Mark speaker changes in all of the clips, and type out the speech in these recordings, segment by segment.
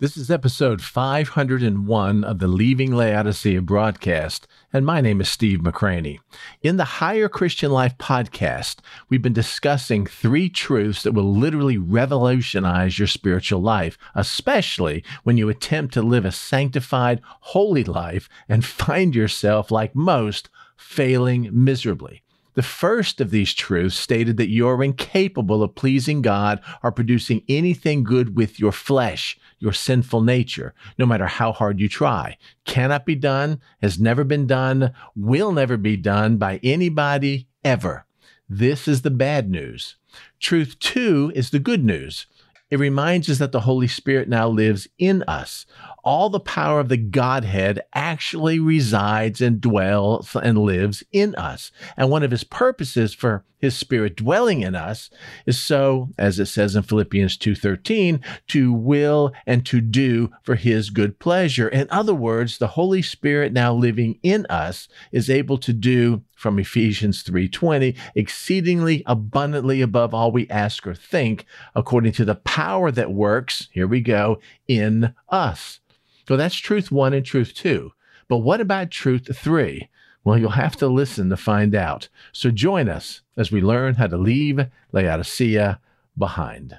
Speaker 1: This is episode 501 of the Leaving Laodicea broadcast, and my name is Steve McCranie. In the Higher Christian Life podcast, we've been discussing three truths that will literally revolutionize your spiritual life, especially when you attempt to live a sanctified, holy life and find yourself, like most, failing miserably. The first of these truths stated that you are incapable of pleasing God or producing anything good with your flesh, your sinful nature, no matter how hard you try. Cannot be done, has never been done, will never be done by anybody ever. This is the bad news. Truth two is the good news. It reminds us that the Holy Spirit now lives in us. All the power of the Godhead actually resides and dwells and lives in us. And one of his purposes for his spirit dwelling in us is so, as it says in Philippians 2:13, to will and to do for his good pleasure. In other words, the Holy Spirit now living in us is able to do from Ephesians 3:20 exceedingly abundantly above all we ask or think according to the power that works, here we go, in us. So that's truth 1 and truth 2. But what about truth 3? Well, you'll have to listen to find out. So join us as we learn how to leave Laodicea behind.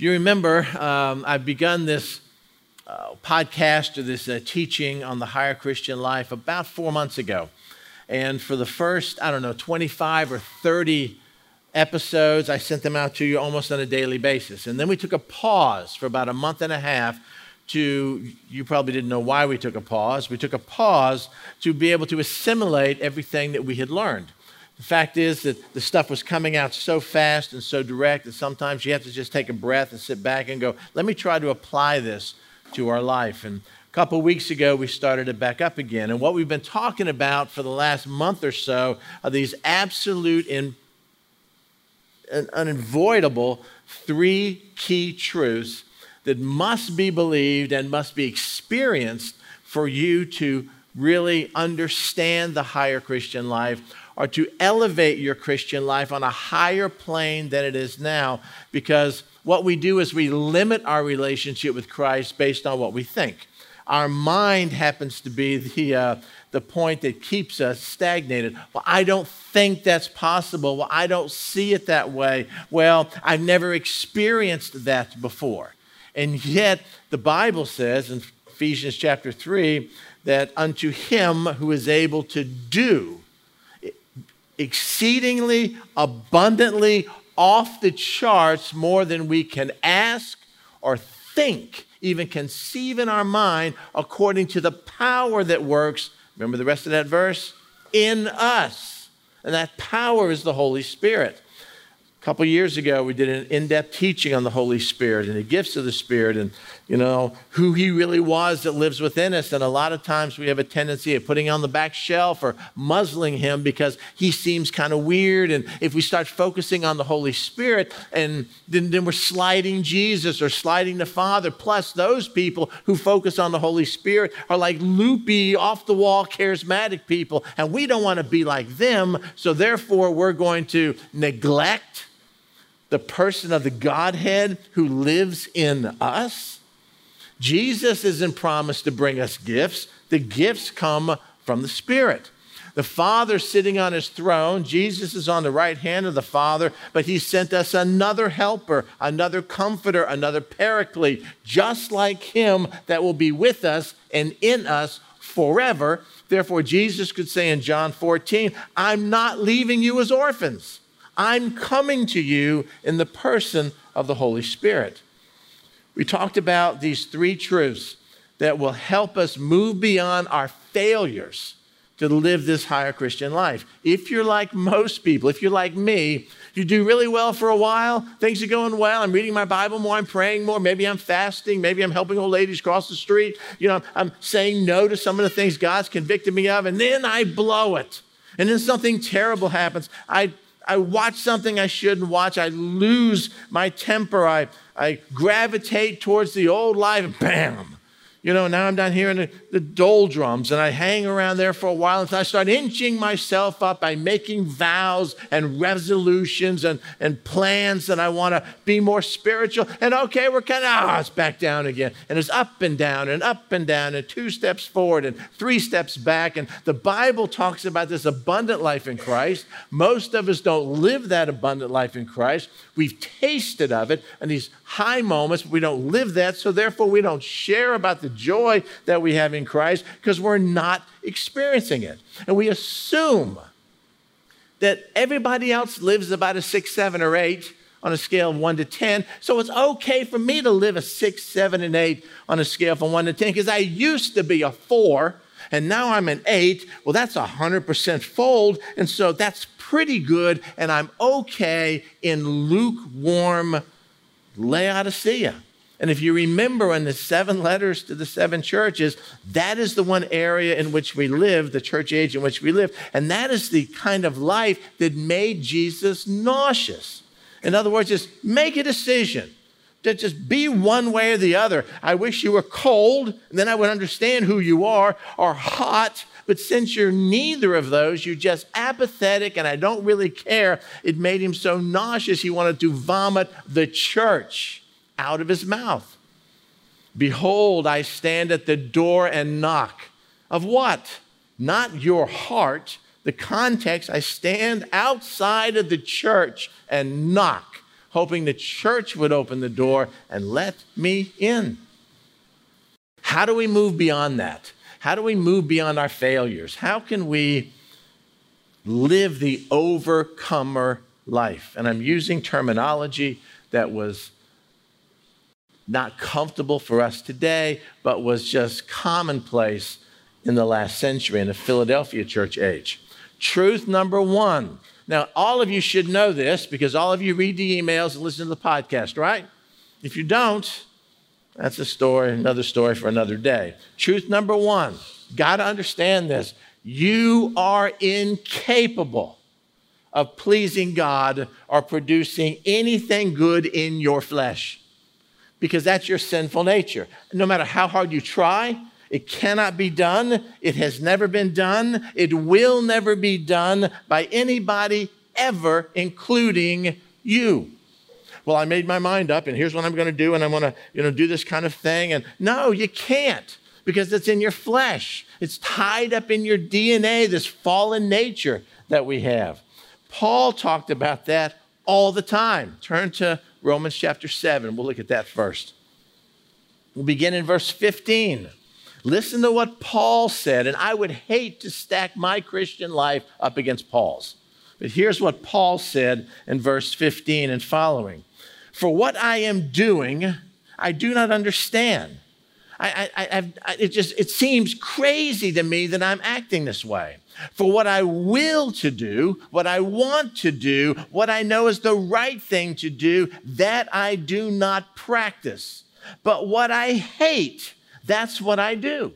Speaker 1: If you remember, um, I've begun this uh, podcast or this uh, teaching on the higher Christian life about four months ago. And for the first, I don't know, 25 or 30 episodes, I sent them out to you almost on a daily basis. And then we took a pause for about a month and a half to, you probably didn't know why we took a pause. We took a pause to be able to assimilate everything that we had learned. The fact is that the stuff was coming out so fast and so direct that sometimes you have to just take a breath and sit back and go, let me try to apply this to our life. And a couple weeks ago, we started it back up again. And what we've been talking about for the last month or so are these absolute and unavoidable three key truths that must be believed and must be experienced for you to really understand the higher Christian life or to elevate your Christian life on a higher plane than it is now. Because what we do is we limit our relationship with Christ based on what we think. Our mind happens to be the, uh, the point that keeps us stagnated. Well, I don't think that's possible. Well, I don't see it that way. Well, I've never experienced that before. And yet, the Bible says in Ephesians chapter 3 that unto him who is able to do exceedingly abundantly off the charts more than we can ask or think, even conceive in our mind, according to the power that works. Remember the rest of that verse? In us. And that power is the Holy Spirit. A couple years ago, we did an in depth teaching on the Holy Spirit and the gifts of the Spirit and, you know, who He really was that lives within us. And a lot of times we have a tendency of putting on the back shelf or muzzling Him because He seems kind of weird. And if we start focusing on the Holy Spirit, and then, then we're sliding Jesus or sliding the Father. Plus, those people who focus on the Holy Spirit are like loopy, off the wall, charismatic people. And we don't want to be like them. So therefore, we're going to neglect the person of the Godhead who lives in us. Jesus isn't promised to bring us gifts, the gifts come from the Spirit. The Father sitting on his throne, Jesus is on the right hand of the Father, but he sent us another helper, another comforter, another paraclete, just like him that will be with us and in us forever. Therefore, Jesus could say in John 14, I'm not leaving you as orphans. I'm coming to you in the person of the Holy Spirit. We talked about these three truths that will help us move beyond our failures to live this higher Christian life. If you're like most people, if you're like me, you do really well for a while, things are going well, I'm reading my Bible more, I'm praying more, maybe I'm fasting, maybe I'm helping old ladies cross the street, you know, I'm saying no to some of the things God's convicted me of, and then I blow it. And then something terrible happens. I I watch something I shouldn't watch. I lose my temper. I, I gravitate towards the old life. Bam! You know, now I'm down here in the, the doldrums and I hang around there for a while until I start inching myself up by making vows and resolutions and, and plans that I want to be more spiritual. And okay, we're kind of, ah, oh, it's back down again. And it's up and down and up and down and two steps forward and three steps back. And the Bible talks about this abundant life in Christ. Most of us don't live that abundant life in Christ. We've tasted of it and these high moments, but we don't live that. So therefore, we don't share about the joy that we have in Christ because we're not experiencing it. And we assume that everybody else lives about a six, seven, or eight on a scale of one to 10. So it's okay for me to live a six, seven, and eight on a scale from one to 10 because I used to be a four and now I'm an eight. Well, that's a 100% fold. And so that's pretty good. And I'm okay in lukewarm Laodicea. And if you remember in the seven letters to the seven churches, that is the one area in which we live, the church age in which we live. And that is the kind of life that made Jesus nauseous. In other words, just make a decision to just be one way or the other. I wish you were cold, then I would understand who you are, or hot. But since you're neither of those, you're just apathetic, and I don't really care. It made him so nauseous, he wanted to vomit the church out of his mouth. Behold, I stand at the door and knock. Of what? Not your heart. The context, I stand outside of the church and knock, hoping the church would open the door and let me in. How do we move beyond that? How do we move beyond our failures? How can we live the overcomer life? And I'm using terminology that was not comfortable for us today, but was just commonplace in the last century in the Philadelphia church age. Truth number one. Now, all of you should know this because all of you read the emails and listen to the podcast, right? If you don't, that's a story, another story for another day. Truth number one, got to understand this. You are incapable of pleasing God or producing anything good in your flesh because that's your sinful nature. No matter how hard you try, it cannot be done. It has never been done. It will never be done by anybody ever, including you. Well, I made my mind up, and here's what I'm going to do, and I'm going to, you know, do this kind of thing. And no, you can't because it's in your flesh. It's tied up in your DNA, this fallen nature that we have. Paul talked about that all the time. Turn to Romans chapter 7. We'll look at that first. We'll begin in verse 15. Listen to what Paul said, and I would hate to stack my Christian life up against Paul's. But here's what Paul said in verse 15 and following For what I am doing, I do not understand. I, I, I, it just it seems crazy to me that I'm acting this way. For what I will to do, what I want to do, what I know is the right thing to do, that I do not practice. But what I hate, that's what I do.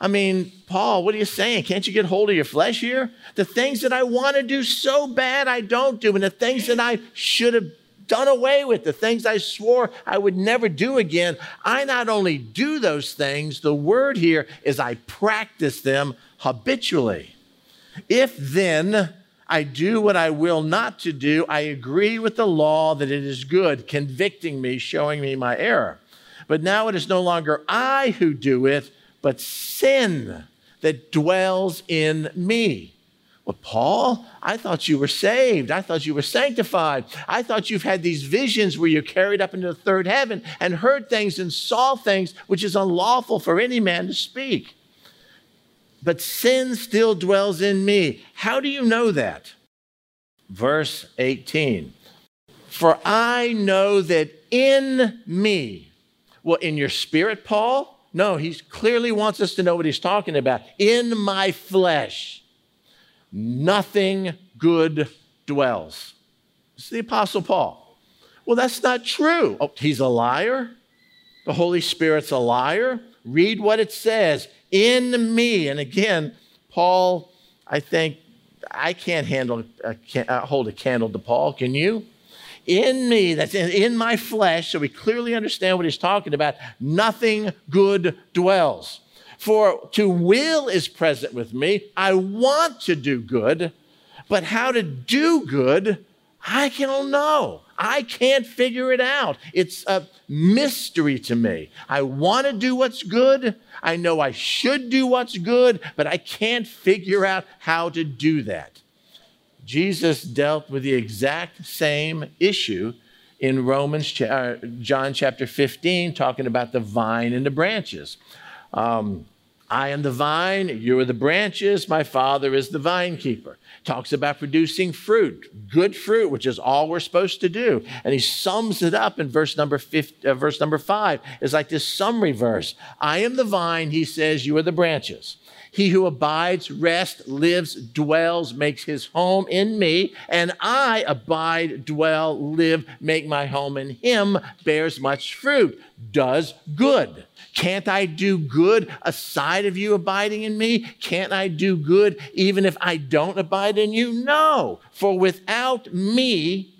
Speaker 1: I mean, Paul, what are you saying? Can't you get hold of your flesh here? The things that I want to do so bad, I don't do. And the things that I should have done away with, the things I swore I would never do again, I not only do those things, the word here is I practice them habitually. If then I do what I will not to do, I agree with the law that it is good, convicting me, showing me my error. But now it is no longer I who do it, but sin that dwells in me. Well, Paul, I thought you were saved. I thought you were sanctified. I thought you've had these visions where you're carried up into the third heaven and heard things and saw things which is unlawful for any man to speak but sin still dwells in me. How do you know that? Verse 18 For I know that in me, well, in your spirit, Paul? No, he clearly wants us to know what he's talking about. In my flesh, nothing good dwells. It's the Apostle Paul. Well, that's not true. Oh, he's a liar. The Holy Spirit's a liar. Read what it says in me. And again, Paul, I think I can't handle a, uh, hold a candle to Paul. Can you? in me, that's in, in my flesh, so we clearly understand what he's talking about, nothing good dwells. For to will is present with me. I want to do good, but how to do good, I don't know. I can't figure it out. It's a mystery to me. I want to do what's good. I know I should do what's good, but I can't figure out how to do that. Jesus dealt with the exact same issue in Romans, uh, John chapter 15, talking about the vine and the branches. Um, I am the vine, you are the branches, my Father is the vine keeper. Talks about producing fruit, good fruit, which is all we're supposed to do. And he sums it up in verse number 50, uh, verse number 5. It's like this summary verse. I am the vine, he says, you are the branches. He who abides, rests, lives, dwells, makes his home in me, and I abide, dwell, live, make my home in him, bears much fruit, does good. Can't I do good aside of you abiding in me? Can't I do good even if I don't abide in you? No, for without me,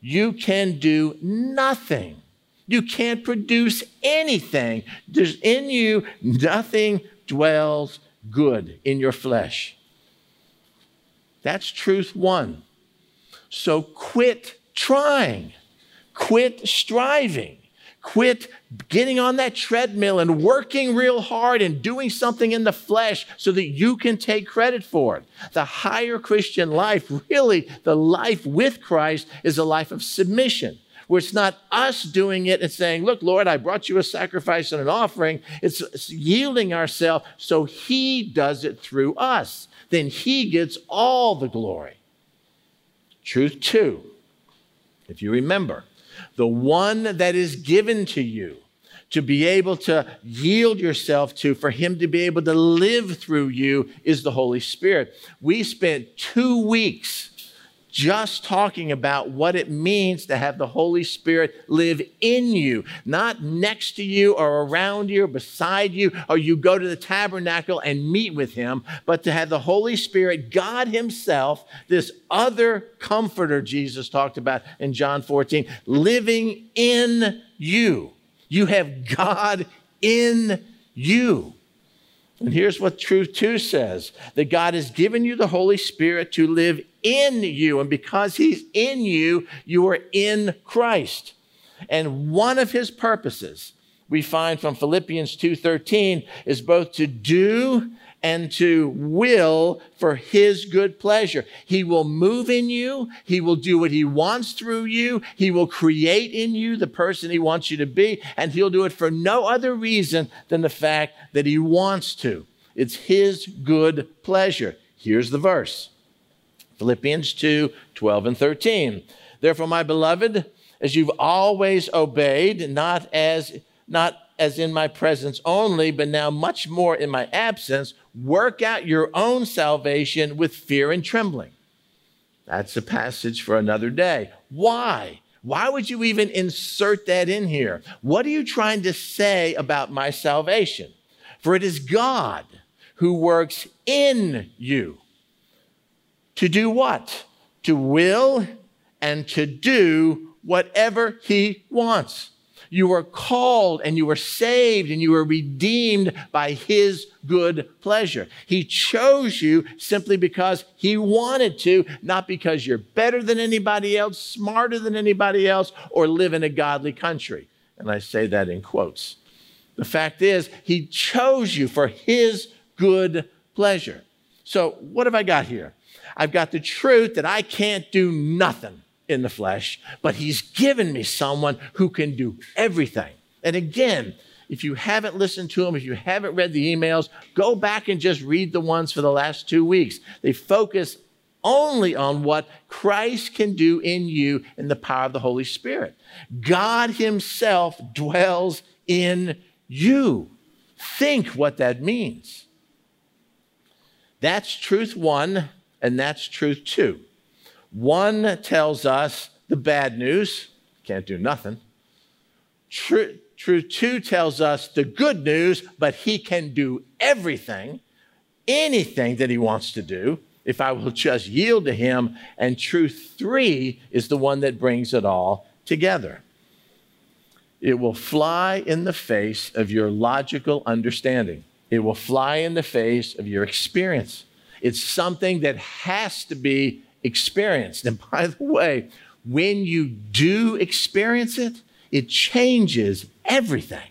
Speaker 1: you can do nothing. You can't produce anything. There's in you nothing dwells good in your flesh. That's truth one. So quit trying, quit striving, quit getting on that treadmill and working real hard and doing something in the flesh so that you can take credit for it. The higher Christian life, really, the life with Christ, is a life of submission where it's not us doing it and saying, Look, Lord, I brought you a sacrifice and an offering. It's, yielding ourselves so He does it through us. Then He gets all the glory. Truth two, if you remember, the one that is given to you to be able to yield yourself to, for Him to be able to live through you, is the Holy Spirit. We spent two weeks just talking about what it means to have the Holy Spirit live in you, not next to you or around you or beside you, or you go to the tabernacle and meet with Him, but to have the Holy Spirit, God Himself, this other comforter Jesus talked about in John 14, living in you. You have God in you. And here's what Truth 2 says that God has given you the Holy Spirit to live in you. And because He's in you, you are in Christ. And one of His purposes we find from Philippians 2:13 is both to do and to will for his good pleasure. He will move in you. He will do what he wants through you. He will create in you the person he wants you to be. And he'll do it for no other reason than the fact that he wants to. It's his good pleasure. Here's the verse Philippians 2 12 and 13. Therefore, my beloved, as you've always obeyed, not as not as in my presence only, but now much more in my absence, work out your own salvation with fear and trembling. That's a passage for another day. Why? Why would you even insert that in here? What are you trying to say about my salvation? For it is God who works in you to do what? To will and to do whatever he wants. You were called and you were saved and you were redeemed by his good pleasure. He chose you simply because he wanted to, not because you're better than anybody else, smarter than anybody else, or live in a godly country. And I say that in quotes. The fact is, he chose you for his good pleasure. So, what have I got here? I've got the truth that I can't do nothing in the flesh, but He's given me someone who can do everything. And again, if you haven't listened to them, if you haven't read the emails, go back and just read the ones for the last two weeks. They focus only on what Christ can do in you in the power of the Holy Spirit. God Himself dwells in you. Think what that means. That's truth one and that's truth two. One tells us the bad news, can't do nothing. Truth, truth two tells us the good news, but he can do everything, anything that he wants to do if I will just yield to Him. And truth three is the one that brings it all together. It will fly in the face of your logical understanding. It will fly in the face of your experience. It's something that has to be experienced. And by the way, when you do experience it, it changes everything.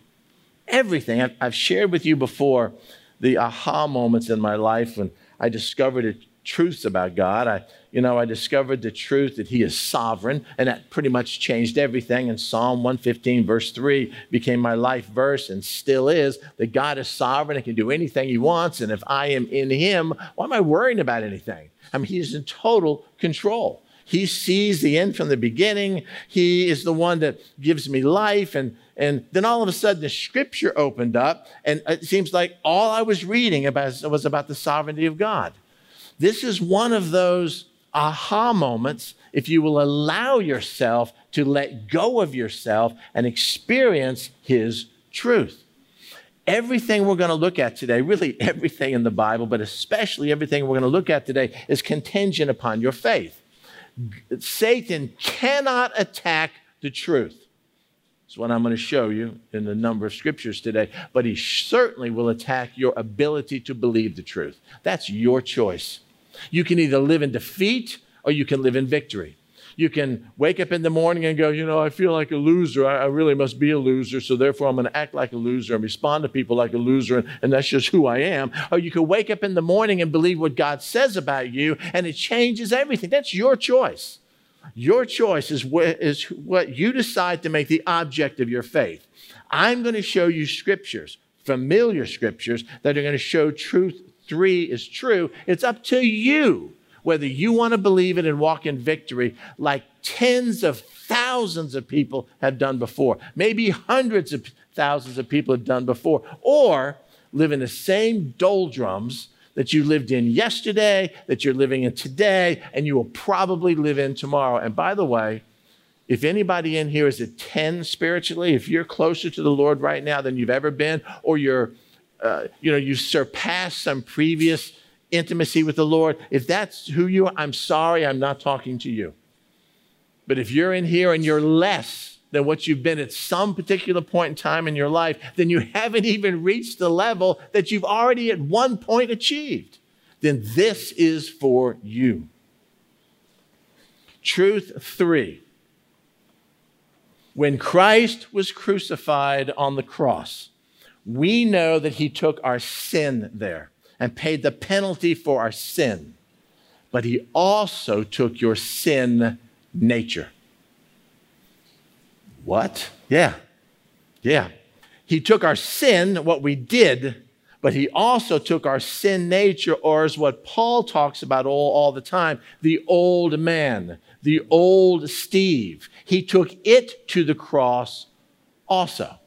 Speaker 1: Everything. I've, shared with you before the aha moments in my life when I discovered a truths about God. I, you know, I discovered the truth that He is sovereign, and that pretty much changed everything. And Psalm 115, verse 3, became my life verse and still is that God is sovereign and can do anything He wants. And if I am in Him, why am I worrying about anything? I mean, He's in total control. He sees the end from the beginning. He is the one that gives me life. And, and then all of a sudden, the scripture opened up, and it seems like all I was reading about was about the sovereignty of God. This is one of those aha moments if you will allow yourself to let go of yourself and experience His truth. Everything we're going to look at today, really everything in the Bible, but especially everything we're going to look at today, is contingent upon your faith. Satan cannot attack the truth. That's what I'm going to show you in a number of scriptures today. But he certainly will attack your ability to believe the truth. That's your choice. You can either live in defeat or you can live in victory. You can wake up in the morning and go, you know, I feel like a loser. I, I really must be a loser. So therefore, I'm going to act like a loser and respond to people like a loser. And, and that's just who I am. Or you can wake up in the morning and believe what God says about you and it changes everything. That's your choice. Your choice is what, is what you decide to make the object of your faith. I'm going to show you scriptures, familiar scriptures, that are going to show truth three is true. It's up to you whether you want to believe it and walk in victory like tens of thousands of people have done before, maybe hundreds of thousands of people have done before, or live in the same doldrums that you lived in yesterday, that you're living in today, and you will probably live in tomorrow. And by the way, if anybody in here is a 10 spiritually, if you're closer to the Lord right now than you've ever been, or you're, uh, you know, you surpass some previous intimacy with the Lord, if that's who you are, I'm sorry, I'm not talking to you. But if you're in here and you're less than what you've been at some particular point in time in your life, then you haven't even reached the level that you've already at one point achieved. Then this is for you. Truth three. When Christ was crucified on the cross, we know that he took our sin there and paid the penalty for our sin, but he also took your sin nature. What? Yeah. Yeah. He took our sin, what we did, but he also took our sin nature, or is what Paul talks about all, all the time the old man, the old Steve. He took it to the cross also.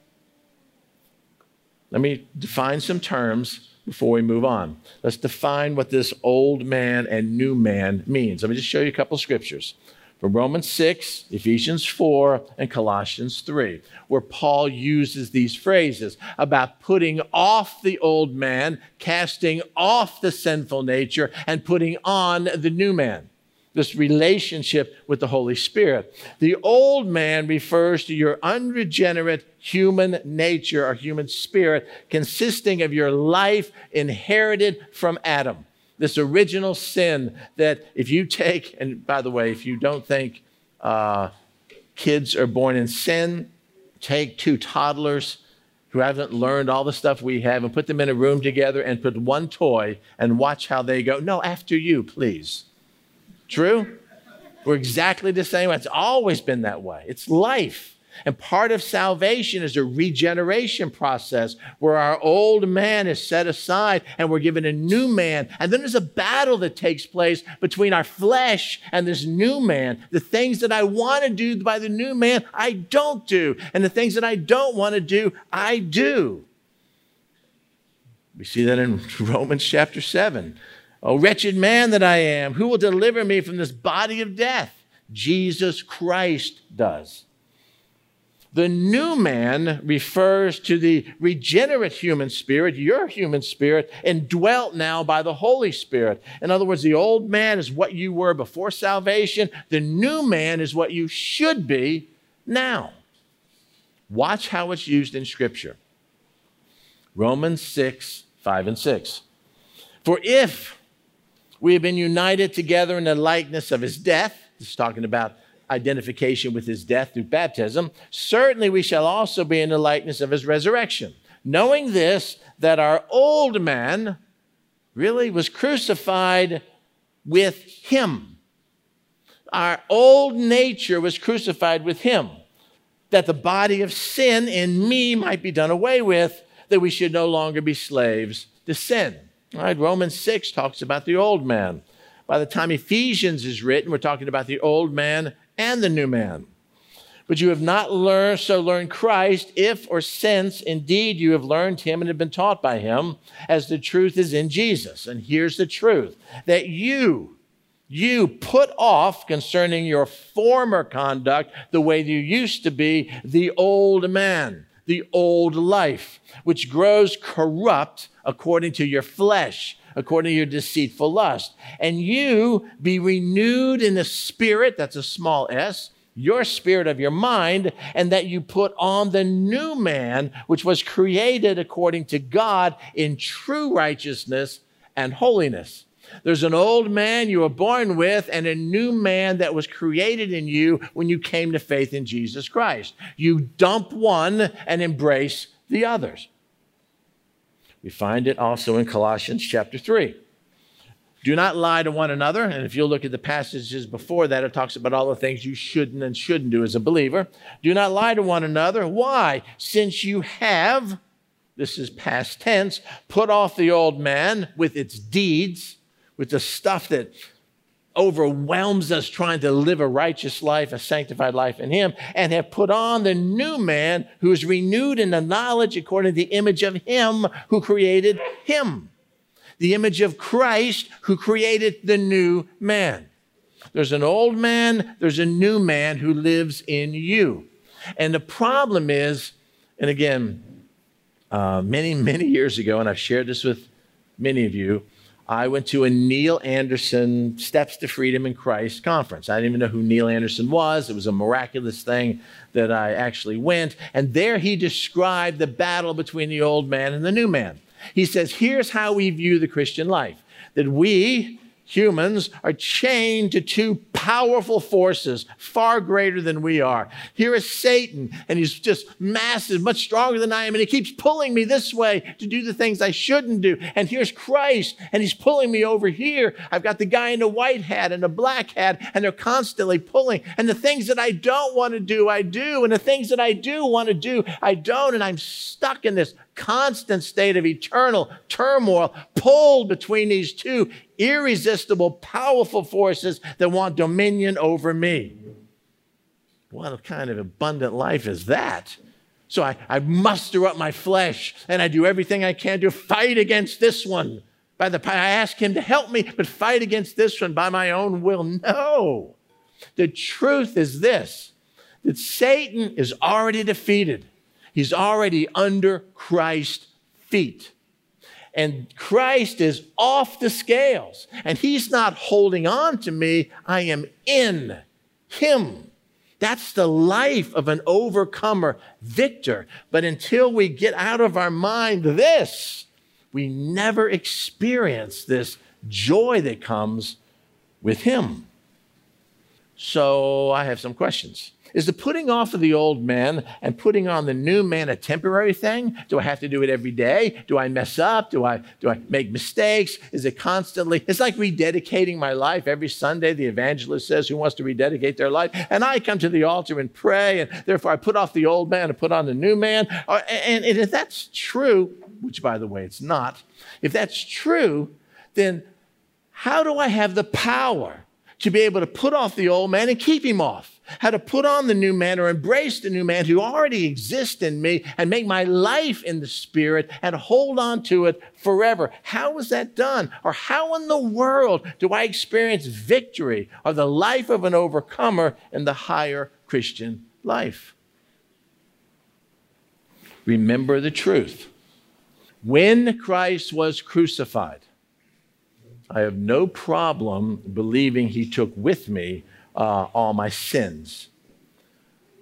Speaker 1: Let me define some terms before we move on. Let's define what this old man and new man means. Let me just show you a couple scriptures from Romans 6, Ephesians 4, and Colossians 3, where Paul uses these phrases about putting off the old man, casting off the sinful nature, and putting on the new man this relationship with the Holy Spirit. The old man refers to your unregenerate human nature or human spirit, consisting of your life inherited from Adam. This original sin that if you take, and by the way, if you don't think uh, kids are born in sin, take two toddlers who haven't learned all the stuff we have and put them in a room together and put one toy and watch how they go. No, after you, please True? We're exactly the same. It's always been that way. It's life. And part of salvation is a regeneration process where our old man is set aside and we're given a new man. And then there's a battle that takes place between our flesh and this new man. The things that I want to do by the new man, I don't do. And the things that I don't want to do, I do. We see that in Romans chapter 7. Oh, wretched man that I am, who will deliver me from this body of death? Jesus Christ does. The new man refers to the regenerate human spirit, your human spirit, indwelt now by the Holy Spirit. In other words, the old man is what you were before salvation, the new man is what you should be now. Watch how it's used in Scripture. Romans 6, 5 and 6. For if we have been united together in the likeness of his death, this is talking about identification with his death through baptism, certainly we shall also be in the likeness of his resurrection. Knowing this, that our old man really was crucified with him. Our old nature was crucified with him, that the body of sin in me might be done away with, that we should no longer be slaves to sin. All right, Romans 6 talks about the old man. By the time Ephesians is written, we're talking about the old man and the new man. But you have not learned, so learned Christ, if or since indeed you have learned him and have been taught by him, as the truth is in Jesus. And here's the truth that you, you put off concerning your former conduct the way you used to be, the old man, the old life, which grows corrupt according to your flesh according to your deceitful lust. And you be renewed in the spirit, that's a small s, your spirit of your mind, and that you put on the new man, which was created according to God in true righteousness and holiness. There's an old man you were born with and a new man that was created in you when you came to faith in Jesus Christ. You dump one and embrace the others. We find it also in Colossians chapter 3. Do not lie to one another. And if you look at the passages before that, it talks about all the things you shouldn't and shouldn't do as a believer. Do not lie to one another. Why? Since you have, this is past tense, put off the old man with its deeds, with the stuff that overwhelms us trying to live a righteous life, a sanctified life in Him, and have put on the new man who is renewed in the knowledge according to the image of Him who created Him. The image of Christ who created the new man. There's an old man, there's a new man who lives in you. And the problem is, and again, uh, many, many years ago, and I've shared this with many of you, I went to a Neil Anderson Steps to Freedom in Christ conference. I didn't even know who Neil Anderson was. It was a miraculous thing that I actually went. And there he described the battle between the old man and the new man. He says, Here's how we view the Christian life that we, humans are chained to two powerful forces far greater than we are. Here is Satan, and he's just massive, much stronger than I am, and he keeps pulling me this way to do the things I shouldn't do. And here's Christ, and he's pulling me over here. I've got the guy in the white hat and the black hat, and they're constantly pulling. And the things that I don't want to do, I do. And the things that I do want to do, I don't. And I'm stuck in this constant state of eternal turmoil, pulled between these two irresistible, powerful forces that want dominion over me. What kind of abundant life is that? So I, I muster up my flesh and I do everything I can to fight against this one. By the I ask him to help me, but fight against this one by my own will. No. The truth is this that Satan is already defeated. He's already under Christ's feet. And Christ is off the scales, and He's not holding on to me. I am in Him. That's the life of an overcomer, victor. But until we get out of our mind this, we never experience this joy that comes with Him. So I have some questions. Is the putting off of the old man and putting on the new man a temporary thing? Do I have to do it every day? Do I mess up? Do I do I make mistakes? Is it constantly? It's like rededicating my life every Sunday. The evangelist says, "Who wants to rededicate their life?" And I come to the altar and pray, and therefore I put off the old man and put on the new man. Uh, and if that's true, which by the way it's not, if that's true, then how do I have the power to be able to put off the old man and keep him off? how to put on the new man or embrace the new man who already exists in me and make my life in the spirit and hold on to it forever. How is that done? Or how in the world do I experience victory or the life of an overcomer in the higher Christian life? remember the truth. When Christ was crucified, I have no problem believing he took with me uh, all my sins.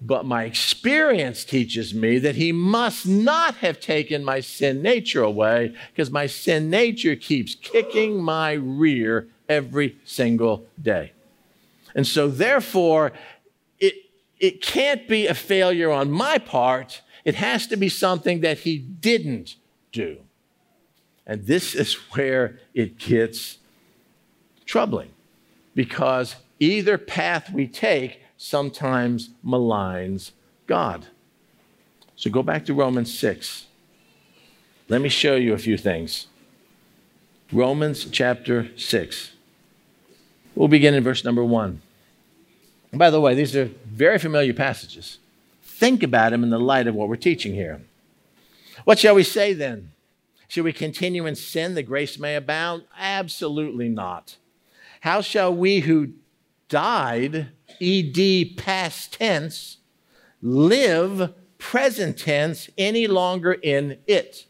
Speaker 1: But my experience teaches me that he must not have taken my sin nature away because my sin nature keeps kicking my rear every single day. And so, therefore, it, it can't be a failure on my part. It has to be something that he didn't do. And this is where it gets troubling because either path we take sometimes maligns God. So go back to Romans 6. Let me show you a few things. Romans chapter 6. We'll begin in verse number 1. And by the way, these are very familiar passages. Think about them in the light of what we're teaching here. What shall we say then? Should we continue in sin that grace may abound? Absolutely not. How shall we who died, ed past tense, live present tense any longer in it?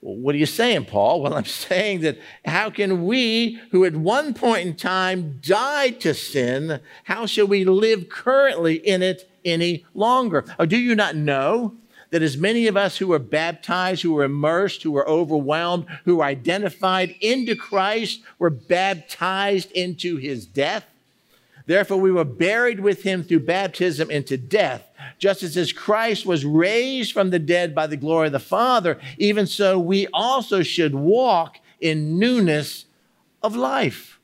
Speaker 1: Well, what are you saying, Paul? Well, I'm saying that how can we, who at one point in time died to sin, how shall we live currently in it any longer? Or do you not know that as many of us who were baptized, who were immersed, who were overwhelmed, who were identified into Christ, were baptized into his death. Therefore, we were buried with him through baptism into death, just as, Christ was raised from the dead by the glory of the Father, even so we also should walk in newness of life.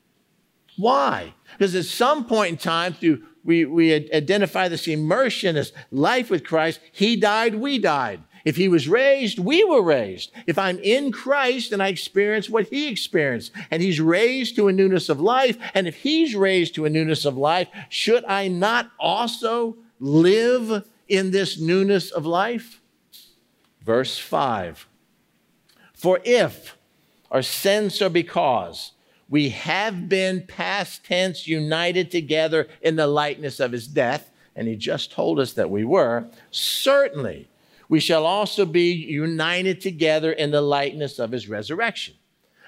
Speaker 1: Why? Because at some point in time, through we, we identify this immersion as life with Christ. He died, we died. If he was raised, we were raised. If I'm in Christ and I experience what he experienced, and he's raised to a newness of life, and if he's raised to a newness of life, should I not also live in this newness of life? Verse 5 For if our sins are because we have been past tense united together in the likeness of his death, and he just told us that we were. Certainly, we shall also be united together in the likeness of his resurrection.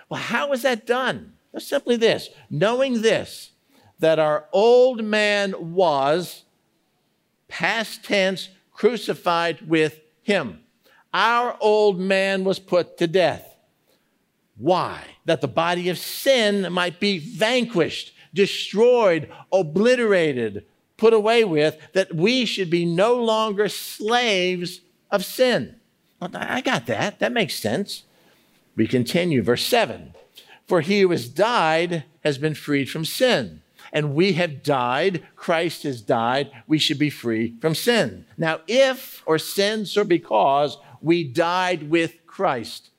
Speaker 1: Well, how is that done? Well, simply this knowing this, that our old man was past tense crucified with him. Our old man was put to death. Why? That the body of sin might be vanquished, destroyed, obliterated, put away with, that we should be no longer slaves of sin. I got that. That makes sense. We continue, verse 7 For he who has died has been freed from sin. And we have died, Christ has died, we should be free from sin. Now, if or since or because we died with Christ,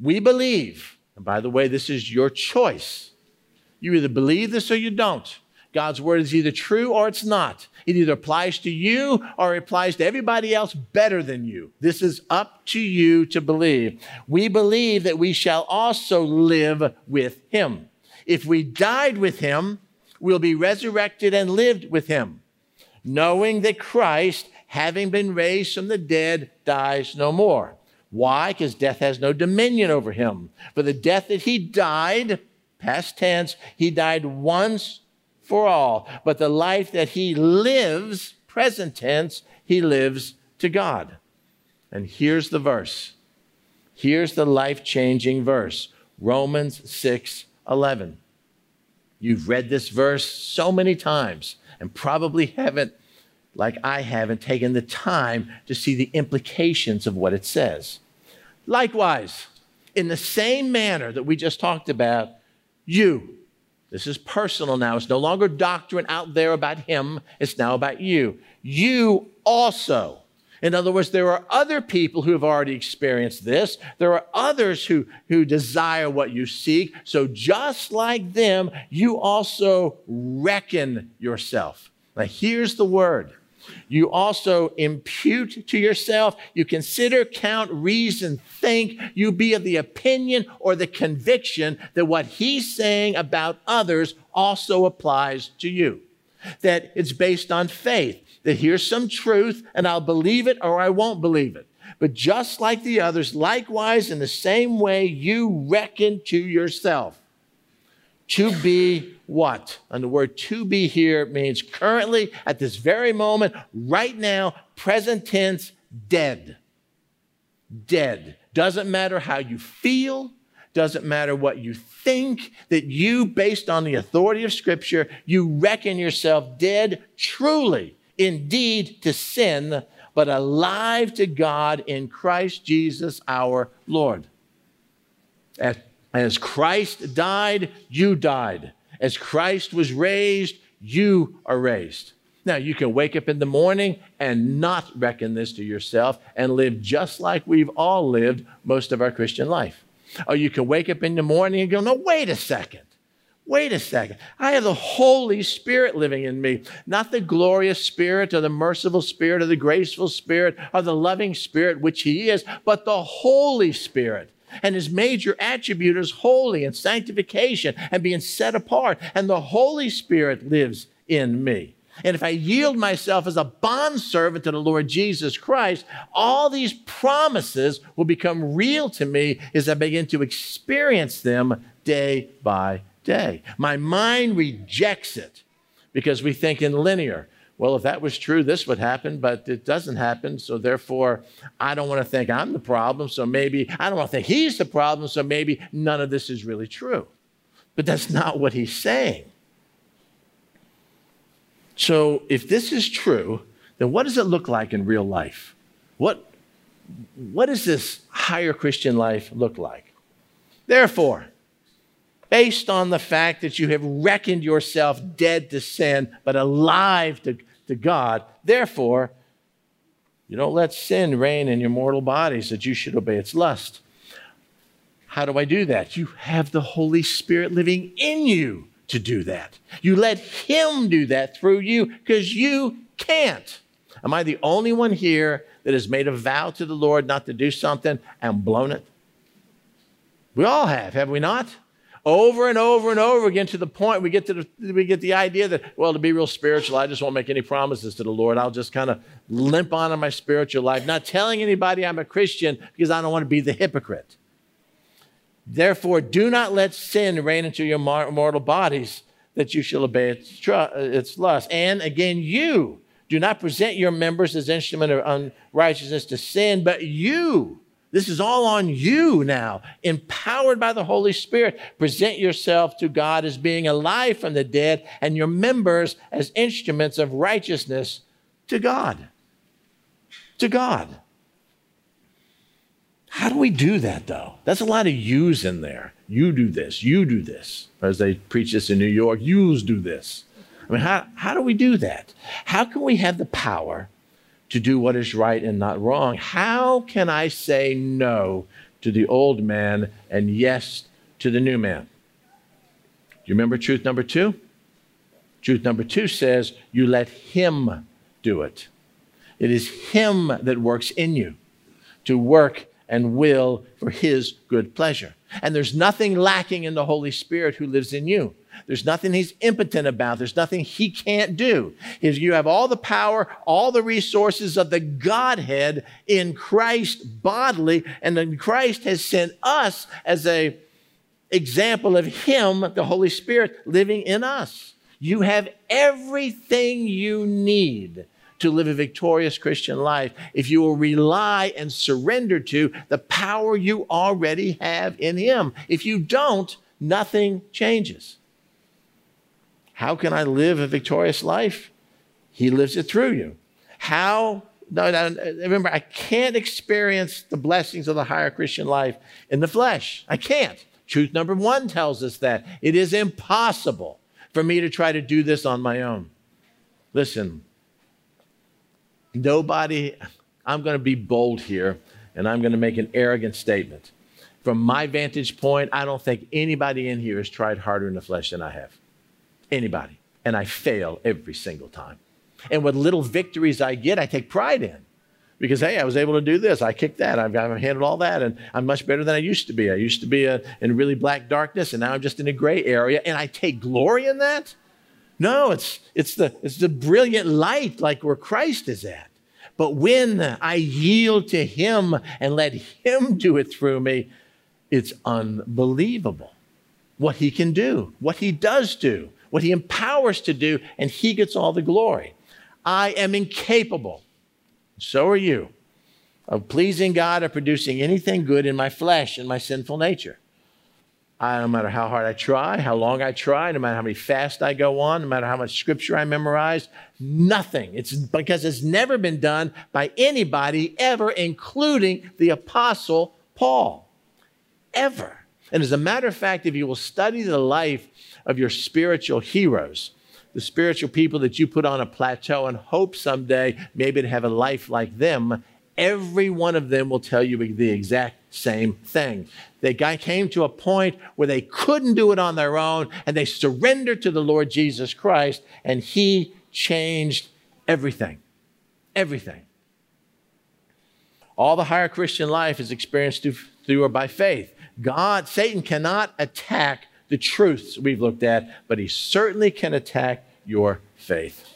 Speaker 1: we believe, and by the way, this is your choice. You either believe this or you don't. God's word is either true or it's not. It either applies to you or it applies to everybody else better than you. This is up to you to believe. We believe that we shall also live with him. If we died with him, we'll be resurrected and lived with him, knowing that Christ, having been raised from the dead, dies no more. Why? Because death has no dominion over him. For the death that he died, past tense, he died once for all. But the life that he lives, present tense, he lives to God. And here's the verse. Here's the life changing verse Romans 6 11. You've read this verse so many times and probably haven't like I haven't taken the time to see the implications of what it says. Likewise, in the same manner that we just talked about, you, this is personal now. It's no longer doctrine out there about him, it's now about you. You also. In other words, there are other people who have already experienced this. There are others who, who desire what you seek. So, just like them, you also reckon yourself. Now, here's the word you also impute to yourself, you consider, count, reason, think, you be of the opinion or the conviction that what he's saying about others also applies to you. That it's based on faith, that here's some truth and I'll believe it or I won't believe it. But just like the others, likewise, in the same way, you reckon to yourself to be what? And the word to be here means currently, at this very moment, right now, present tense, dead. Dead. Doesn't matter how you feel, doesn't matter what you think, that you, based on the authority of Scripture, you reckon yourself dead truly, indeed, to sin, but alive to God in Christ Jesus our Lord. As Christ died, you died. As Christ was raised, you are raised. Now, you can wake up in the morning and not reckon this to yourself and live just like we've all lived most of our Christian life. Or you can wake up in the morning and go, no, wait a second. Wait a second. I have the Holy Spirit living in me, not the glorious Spirit or the merciful Spirit or the graceful Spirit or the loving Spirit, which He is, but the Holy Spirit. And his major attribute is holy and sanctification and being set apart. And the Holy Spirit lives in me. And if I yield myself as a bondservant to the Lord Jesus Christ, all these promises will become real to me as I begin to experience them day by day. My mind rejects it because we think in linear well, if that was true, this would happen, but it doesn't happen. So therefore, I don't want to think I'm the problem. So maybe I don't want to think he's the problem. So maybe none of this is really true. But that's not what he's saying. So if this is true, then what does it look like in real life? What, what does this higher Christian life look like? Therefore, based on the fact that you have reckoned yourself dead to sin, but alive to, to God. Therefore, you don't let sin reign in your mortal bodies that you should obey its lust. How do I do that? You have the Holy Spirit living in you to do that. You let Him do that through you because you can't. Am I the only one here that has made a vow to the Lord not to do something and blown it? We all have, have we not? Over and over and over again to the point we get to the, we get the idea that well to be real spiritual i just won't make any promises to the lord. I'll just kind of limp on in my spiritual life. Not telling anybody i'm a christian because i don't want to be the hypocrite. Therefore do not let sin reign into your mortal bodies that you shall obey its, its lust. And again you do not present your members as instrument of unrighteousness to sin but you this is all on you now. Empowered by the Holy Spirit, present yourself to God as being alive from the dead and your members as instruments of righteousness to God. To God. How do we do that though? That's a lot of yous in there. You do this, you do this. As they preach this in New York, yous do this. I mean, how, how do we do that? How can we have the power to do what is right and not wrong. How can I say no to the old man and yes to the new man? Do you remember truth number two? Truth number two says, You let him do it. It is him that works in you to work and will for his good pleasure. And there's nothing lacking in the Holy Spirit who lives in you. There's nothing he's impotent about. There's nothing he can't do. You have all the power, all the resources of the Godhead in Christ bodily, and then Christ has sent us as a example of him, the Holy Spirit, living in us. You have everything you need to live a victorious Christian life if you will rely and surrender to the power you already have in Him. If you don't, nothing changes. How can I live a victorious life? He lives it through you. How? No, no, remember, I can't experience the blessings of the higher Christian life in the flesh. I can't. Truth number one tells us that it is impossible for me to try to do this on my own. Listen, nobody, I'm going to be bold here and I'm going to make an arrogant statement. From my vantage point, I don't think anybody in here has tried harder in the flesh than I have anybody. And I fail every single time. And what little victories I get, I take pride in. Because, hey, I was able to do this. I kicked that. I've, I've handled all that. And I'm much better than I used to be. I used to be a, in really black darkness, and now I'm just in a gray area. And I take glory in that. No, it's, it's, the, it's the brilliant light like where Christ is at. But when I yield to Him and let Him do it through me, it's unbelievable what He can do, what He does do, what He empowers to do, and He gets all the glory. I am incapable, so are you, of pleasing God or producing anything good in my flesh and my sinful nature. I, no matter how hard I try, how long I try, no matter how many fasts I go on, no matter how much scripture I memorize, nothing. It's because it's never been done by anybody ever, including the Apostle Paul. Ever. And as a matter of fact, if you will study the life of your spiritual heroes, the spiritual people that you put on a plateau and hope someday maybe to have a life like them, every one of them will tell you the exact same thing. They came to a point where they couldn't do it on their own and they surrendered to the Lord Jesus Christ and He changed everything. Everything. All the higher Christian life is experienced through, through or by faith. God, Satan cannot attack the truths we've looked at, but he certainly can attack your faith.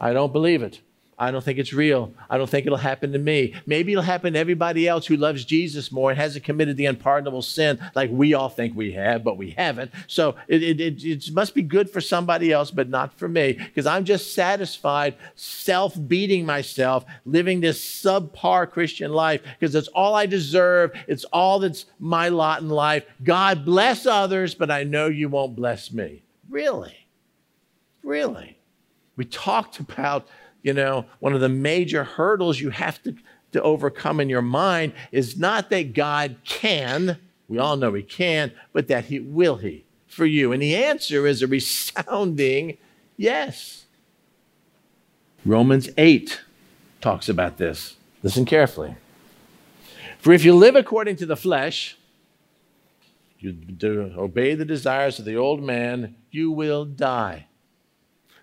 Speaker 1: I don't believe it. I don't think it's real. I don't think it'll happen to me. Maybe it'll happen to everybody else who loves Jesus more and hasn't committed the unpardonable sin like we all think we have, but we haven't. So it, it, it, it must be good for somebody else, but not for me, because I'm just satisfied self beating myself, living this subpar Christian life, because it's all I deserve. It's all that's my lot in life. God bless others, but I know you won't bless me. Really? Really? We talked about you know, one of the major hurdles you have to, to overcome in your mind is not that God can, we all know He can, but that He will He for you. And the answer is a resounding yes. Romans 8 talks about this. Listen carefully. For if you live according to the flesh, you obey the desires of the old man, you will die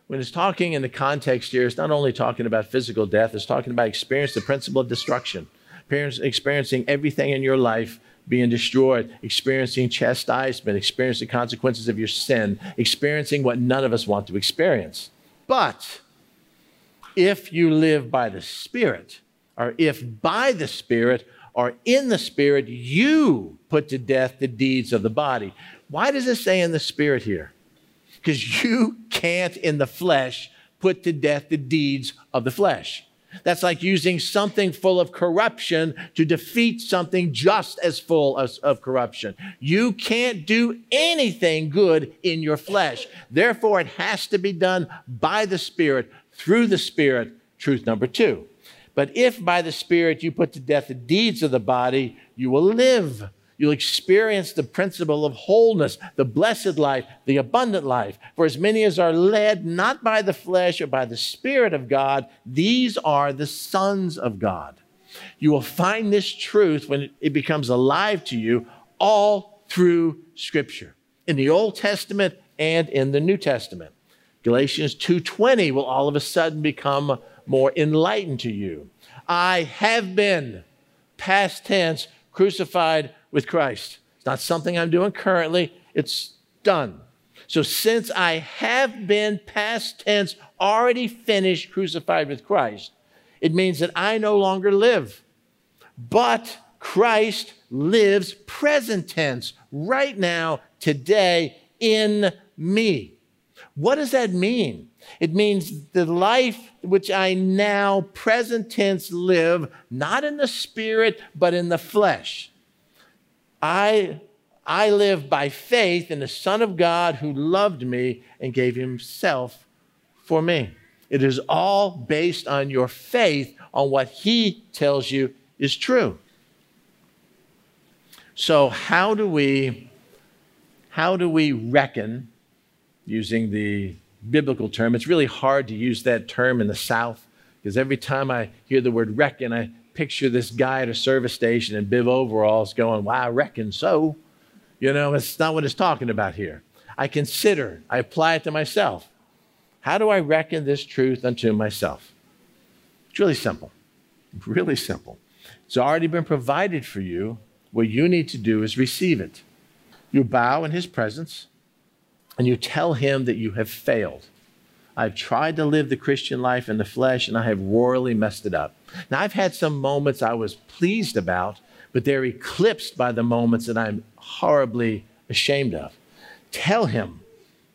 Speaker 1: when it's talking in the context here, it's not only talking about physical death, it's talking about experience the principle of destruction, experiencing everything in your life being destroyed, experiencing chastisement, experiencing the consequences of your sin, experiencing what none of us want to experience. But if you live by the Spirit, or if by the Spirit or in the Spirit you put to death the deeds of the body. Why does it say in the Spirit here? Because you can't, in the flesh, put to death the deeds of the flesh. That's like using something full of corruption to defeat something just as full of, of, corruption. You can't do anything good in your flesh. Therefore, it has to be done by the Spirit, through the Spirit. Truth number two. But if by the Spirit you put to death the deeds of the body, you will live. You'll experience the principle of wholeness, the blessed life, the abundant life. For as many as are led not by the flesh or by the Spirit of God, these are the sons of God. You will find this truth when it becomes alive to you all through Scripture, in the Old Testament and in the New Testament. Galatians 2:20 will all of a sudden become more enlightened to you. I have been past tense crucified with Christ. It's not something I'm doing currently, it's done. So, since I have been past tense, already finished, crucified with Christ, it means that I no longer live. But Christ lives present tense, right now, today, in me. What does that mean? It means the life which I now, present tense, live, not in the spirit, but in the flesh. I, I live by faith in the Son of God who loved me and gave himself for me. It is all based on your faith on what he tells you is true. So how do we how do we reckon using the biblical term? It's really hard to use that term in the South because every time I hear the word reckon, I picture this guy at a service station in bib overalls going, Well, I reckon so. You know, it's not what it's talking about here. I consider, I apply it to myself. How do I reckon this truth unto myself? It's really simple. Really simple. It's already been provided for you. What you need to do is receive it. You bow in his presence and you tell him that you have failed. I've tried to live the Christian life in the flesh and I have royally messed it up. Now, I've had some moments I was pleased about, but they're eclipsed by the moments that I'm horribly ashamed of. Tell him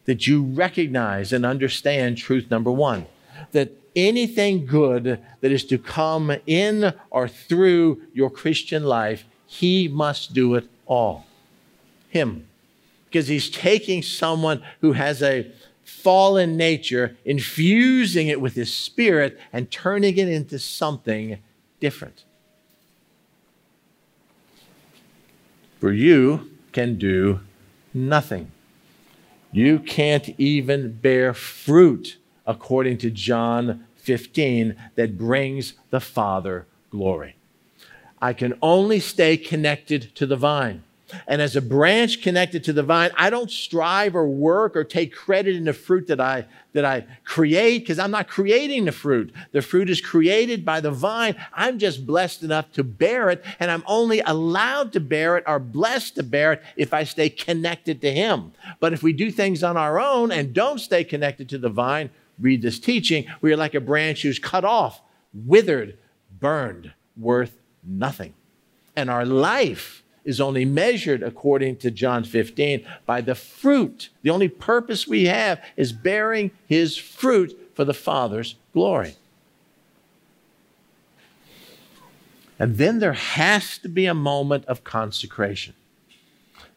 Speaker 1: that you recognize and understand truth number one that anything good that is to come in or through your Christian life, he must do it all. Him. Because he's taking someone who has a fallen nature, infusing it with his spirit, and turning it into something different. For you can do nothing. You can't even bear fruit, according to John 15, that brings the Father glory. I can only stay connected to the vine. And as a branch connected to the vine, I don't strive or work or take credit in the fruit that I, that I create because I'm not creating the fruit. The fruit is created by the vine. I'm just blessed enough to bear it, and I'm only allowed to bear it or blessed to bear it if I stay connected to Him. But if we do things on our own and don't stay connected to the vine, read this teaching, we are like a branch who's cut off, withered, burned, worth nothing. And our life is only measured, according to John 15, by the fruit. The only purpose we have is bearing his fruit for the Father's glory. And then there has to be a moment of consecration.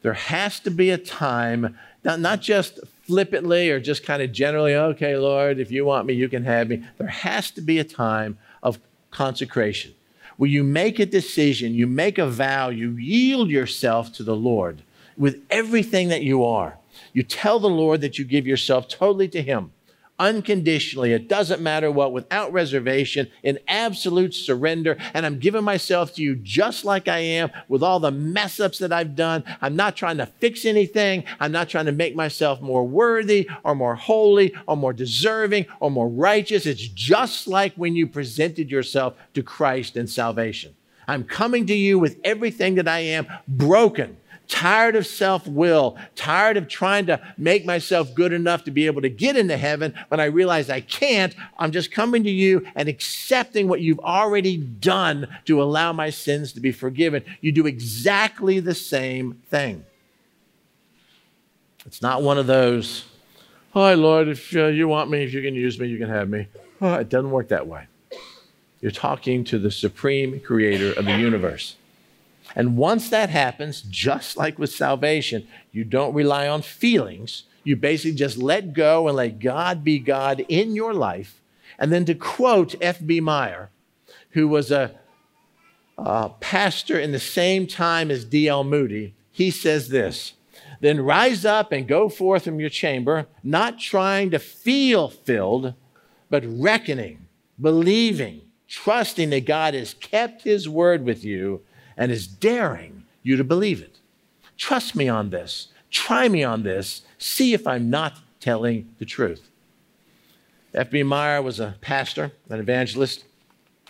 Speaker 1: There has to be a time, not, not just flippantly or just kind of generally, okay, Lord, if you want me, you can have me. There has to be a time of consecration where you make a decision, you make a vow, you yield yourself to the Lord with everything that you are. You tell the Lord that you give yourself totally to Him unconditionally. It doesn't matter what, without reservation, in absolute surrender. And I'm giving myself to you just like I am with all the mess ups that I've done. I'm not trying to fix anything. I'm not trying to make myself more worthy or more holy or more deserving or more righteous. It's just like when you presented yourself to Christ in salvation. I'm coming to you with everything that I am broken tired of self will, tired of trying to make myself good enough to be able to get into heaven. When I realize I can't, I'm just coming to you and accepting what you've already done to allow my sins to be forgiven. You do exactly the same thing. It's not one of those, hi, Lord, if uh, you want me, if you can use me, you can have me. Oh, it doesn't work that way. You're talking to the supreme creator of the universe. And once that happens, just like with salvation, you don't rely on feelings. You basically just let go and let God be God in your life. And then to quote F.B. Meyer, who was a, a pastor in the same time as D.L. Moody, he says this Then rise up and go forth from your chamber, not trying to feel filled, but reckoning, believing, trusting that God has kept his word with you and is daring you to believe it. Trust me on this. Try me on this. See if I'm not telling the truth. F.B. Meyer was a pastor, an evangelist,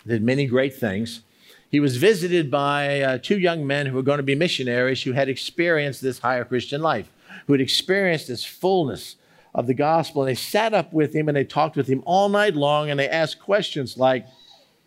Speaker 1: did many great things. He was visited by uh, two young men who were going to be missionaries who had experienced this higher Christian life, who had experienced this fullness of the gospel. And they sat up with him and they talked with him all night long and they asked questions like,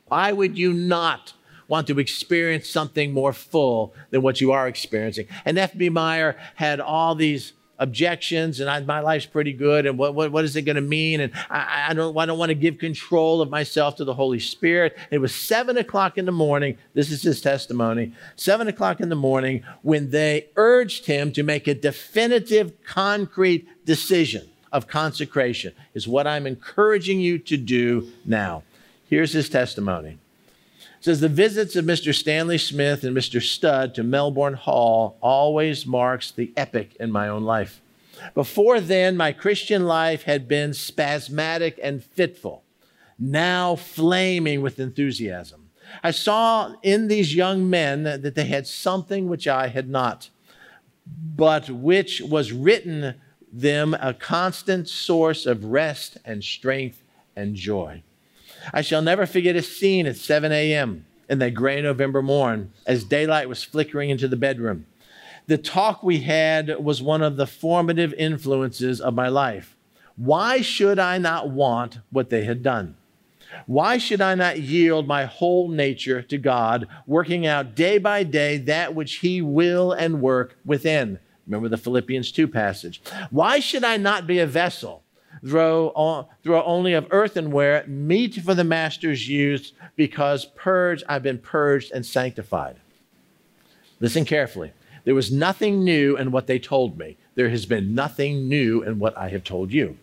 Speaker 1: Why would you not want to experience something more full than what you are experiencing. And F.B. Meyer had all these objections and I, my life's pretty good and what, what, what is it going to mean and I, I, don't, I don't want to give control of myself to the holy spirit it was seven o'clock in the morning this is his testimony seven o'clock in the morning when they urged him to make a definitive concrete decision of consecration is what i'm encouraging you to do now here's his testimony says the visits of Mr. Stanley Smith and Mr. Studd to Melbourne Hall always marks the epic in my own life. Before then, my Christian life had been spasmodic and fitful, now flaming with enthusiasm. I saw in these young men that they had something which I had not, but which was written them a constant source of rest and strength and joy. I shall never forget a scene at 7 a.m. in that gray November morn as daylight was flickering into the bedroom. The talk we had was one of the formative influences of my life. Why should I not want what they had done? Why should I not yield my whole nature to God, working out day by day that which He will and work within? Remember the Philippians 2 passage. Why should I not be a vessel, though, though only of earthenware, meet for the master's use, because purged, I've been purged and sanctified? Listen carefully. There was nothing new in what they told me. There has been nothing new in what I have told you.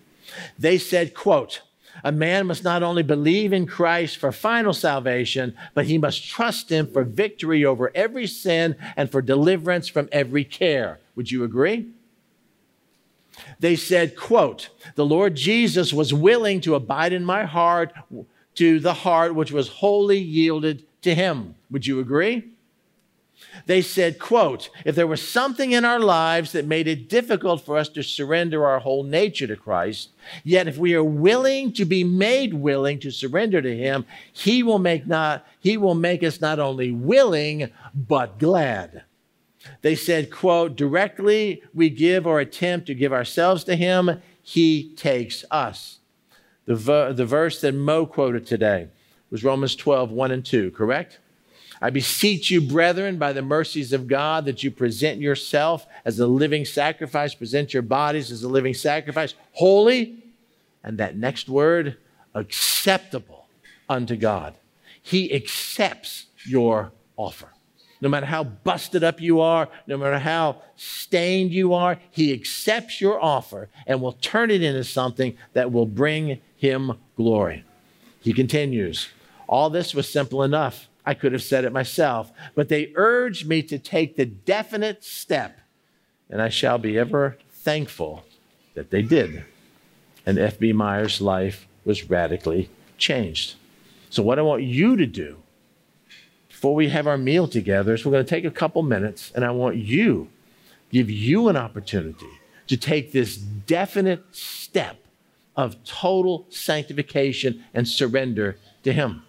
Speaker 1: They said, quote, a man must not only believe in Christ for final salvation, but he must trust him for victory over every sin and for deliverance from every care. Would you agree? They said, quote, the Lord Jesus was willing to abide in my heart to the heart which was wholly yielded to him. Would you agree? They said, quote, if there was something in our lives that made it difficult for us to surrender our whole nature to Christ, yet if we are willing to be made willing to surrender to him, he will make not he will make us not only willing but glad. They said, quote, directly we give or attempt to give ourselves to him, he takes us. The, ver- the verse that Mo quoted today was Romans 12, 1 and 2, correct? I beseech you, brethren, by the mercies of God, that you present yourself as a living sacrifice, present your bodies as a living sacrifice, holy, and that next word, acceptable unto God. He accepts your offer. No matter how busted up you are, no matter how stained you are, He accepts your offer and will turn it into something that will bring Him glory. He continues, All this was simple enough I could have said it myself, but they urged me to take the definite step, and I shall be ever thankful that they did. And F.B. Meyer's life was radically changed. So, what I want you to do before we have our meal together is we're going to take a couple minutes, and I want you, give you an opportunity to take this definite step of total sanctification and surrender to Him.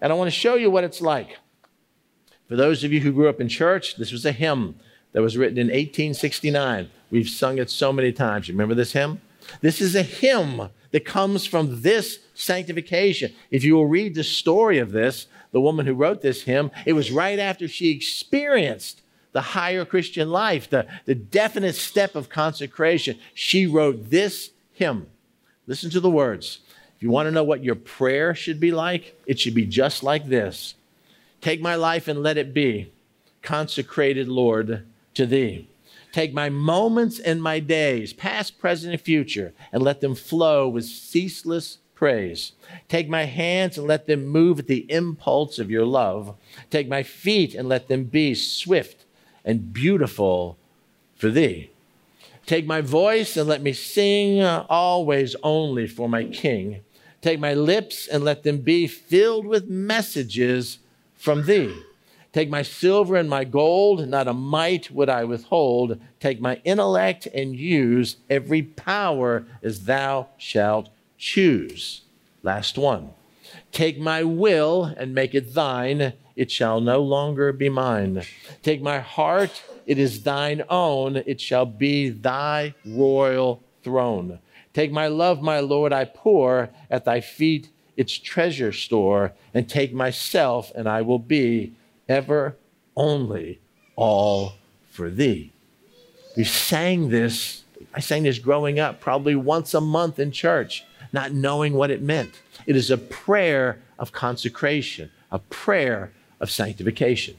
Speaker 1: And I want to show you what it's like. For those of you who grew up in church, this was a hymn that was written in 1869. We've sung it so many times. You remember this hymn? This is a hymn that comes from this sanctification. If you will read the story of this, the woman who wrote this hymn, it was right after she experienced the higher Christian life, the, the definite step of consecration. She wrote this hymn. Listen to the words. If you want to know what your prayer should be like, it should be just like this Take my life and let it be consecrated, Lord, to thee. Take my moments and my days, past, present, and future, and let them flow with ceaseless praise. Take my hands and let them move at the impulse of your love. Take my feet and let them be swift and beautiful for thee. Take my voice and let me sing uh, always only for my King. Take my lips and let them be filled with messages from thee. Take my silver and my gold, not a mite would I withhold. Take my intellect and use every power as thou shalt choose. Last one. Take my will and make it thine, it shall no longer be mine. Take my heart, it is thine own, it shall be thy royal throne. Take my love, my Lord, I pour at thy feet its treasure store, and take myself, and I will be ever only all for thee. We sang this, I sang this growing up probably once a month in church, not knowing what it meant. It is a prayer of consecration, a prayer of sanctification.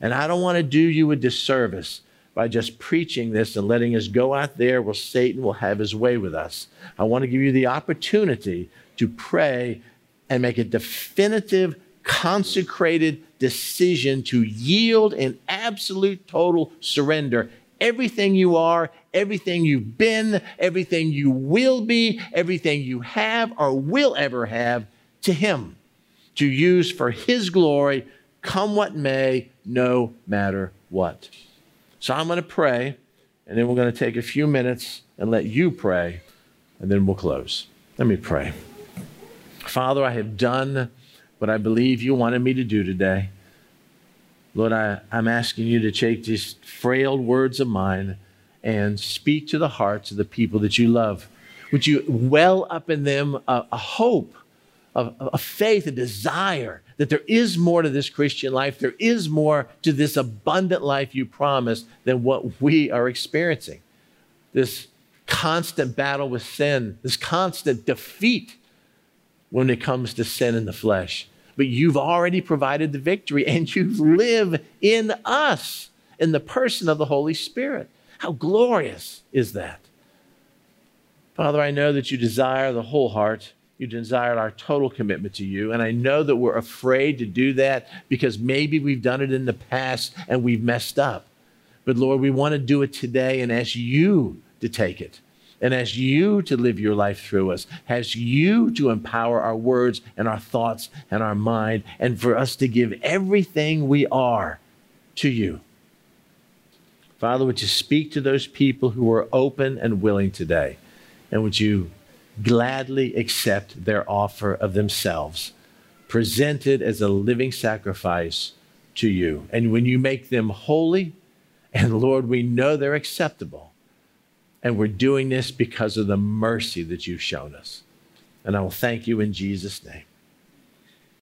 Speaker 1: And I don't want to do you a disservice by just preaching this and letting us go out there where Satan will have his way with us. I want to give you the opportunity to pray and make a definitive, consecrated decision to yield in absolute total surrender. Everything you are, everything you've been, everything you will be, everything you have or will ever have to Him to use for His glory, come what may, no matter what. So I'm going to pray, and then we're going to take a few minutes and let you pray, and then we'll close. Let me pray. Father, I have done what I believe you wanted me to do today. Lord, I, I'm asking you to take these frail words of mine and speak to the hearts of the people that you love. Would you well up in them a, a hope, a, a faith, a desire that there is more to this Christian life, there is more to this abundant life you promised than what we are experiencing. This constant battle with sin, this constant defeat when it comes to sin in the flesh. But you've already provided the victory and you live in us in the person of the Holy Spirit. How glorious is that? Father, I know that you desire the whole heart. You desire our total commitment to you. And I know that we're afraid to do that because maybe we've done it in the past and we've messed up. But Lord, we want to do it today and ask you to take it and ask you to live your life through us, ask you to empower our words and our thoughts and our mind, and for us to give everything we are to you. Father, would you speak to those people who are open and willing today? And would you gladly accept their offer of themselves, presented as a living sacrifice to you? And when you make them holy, and Lord, we know they're acceptable, and we're doing this because of the mercy that you've shown us. And I will thank you in Jesus' name.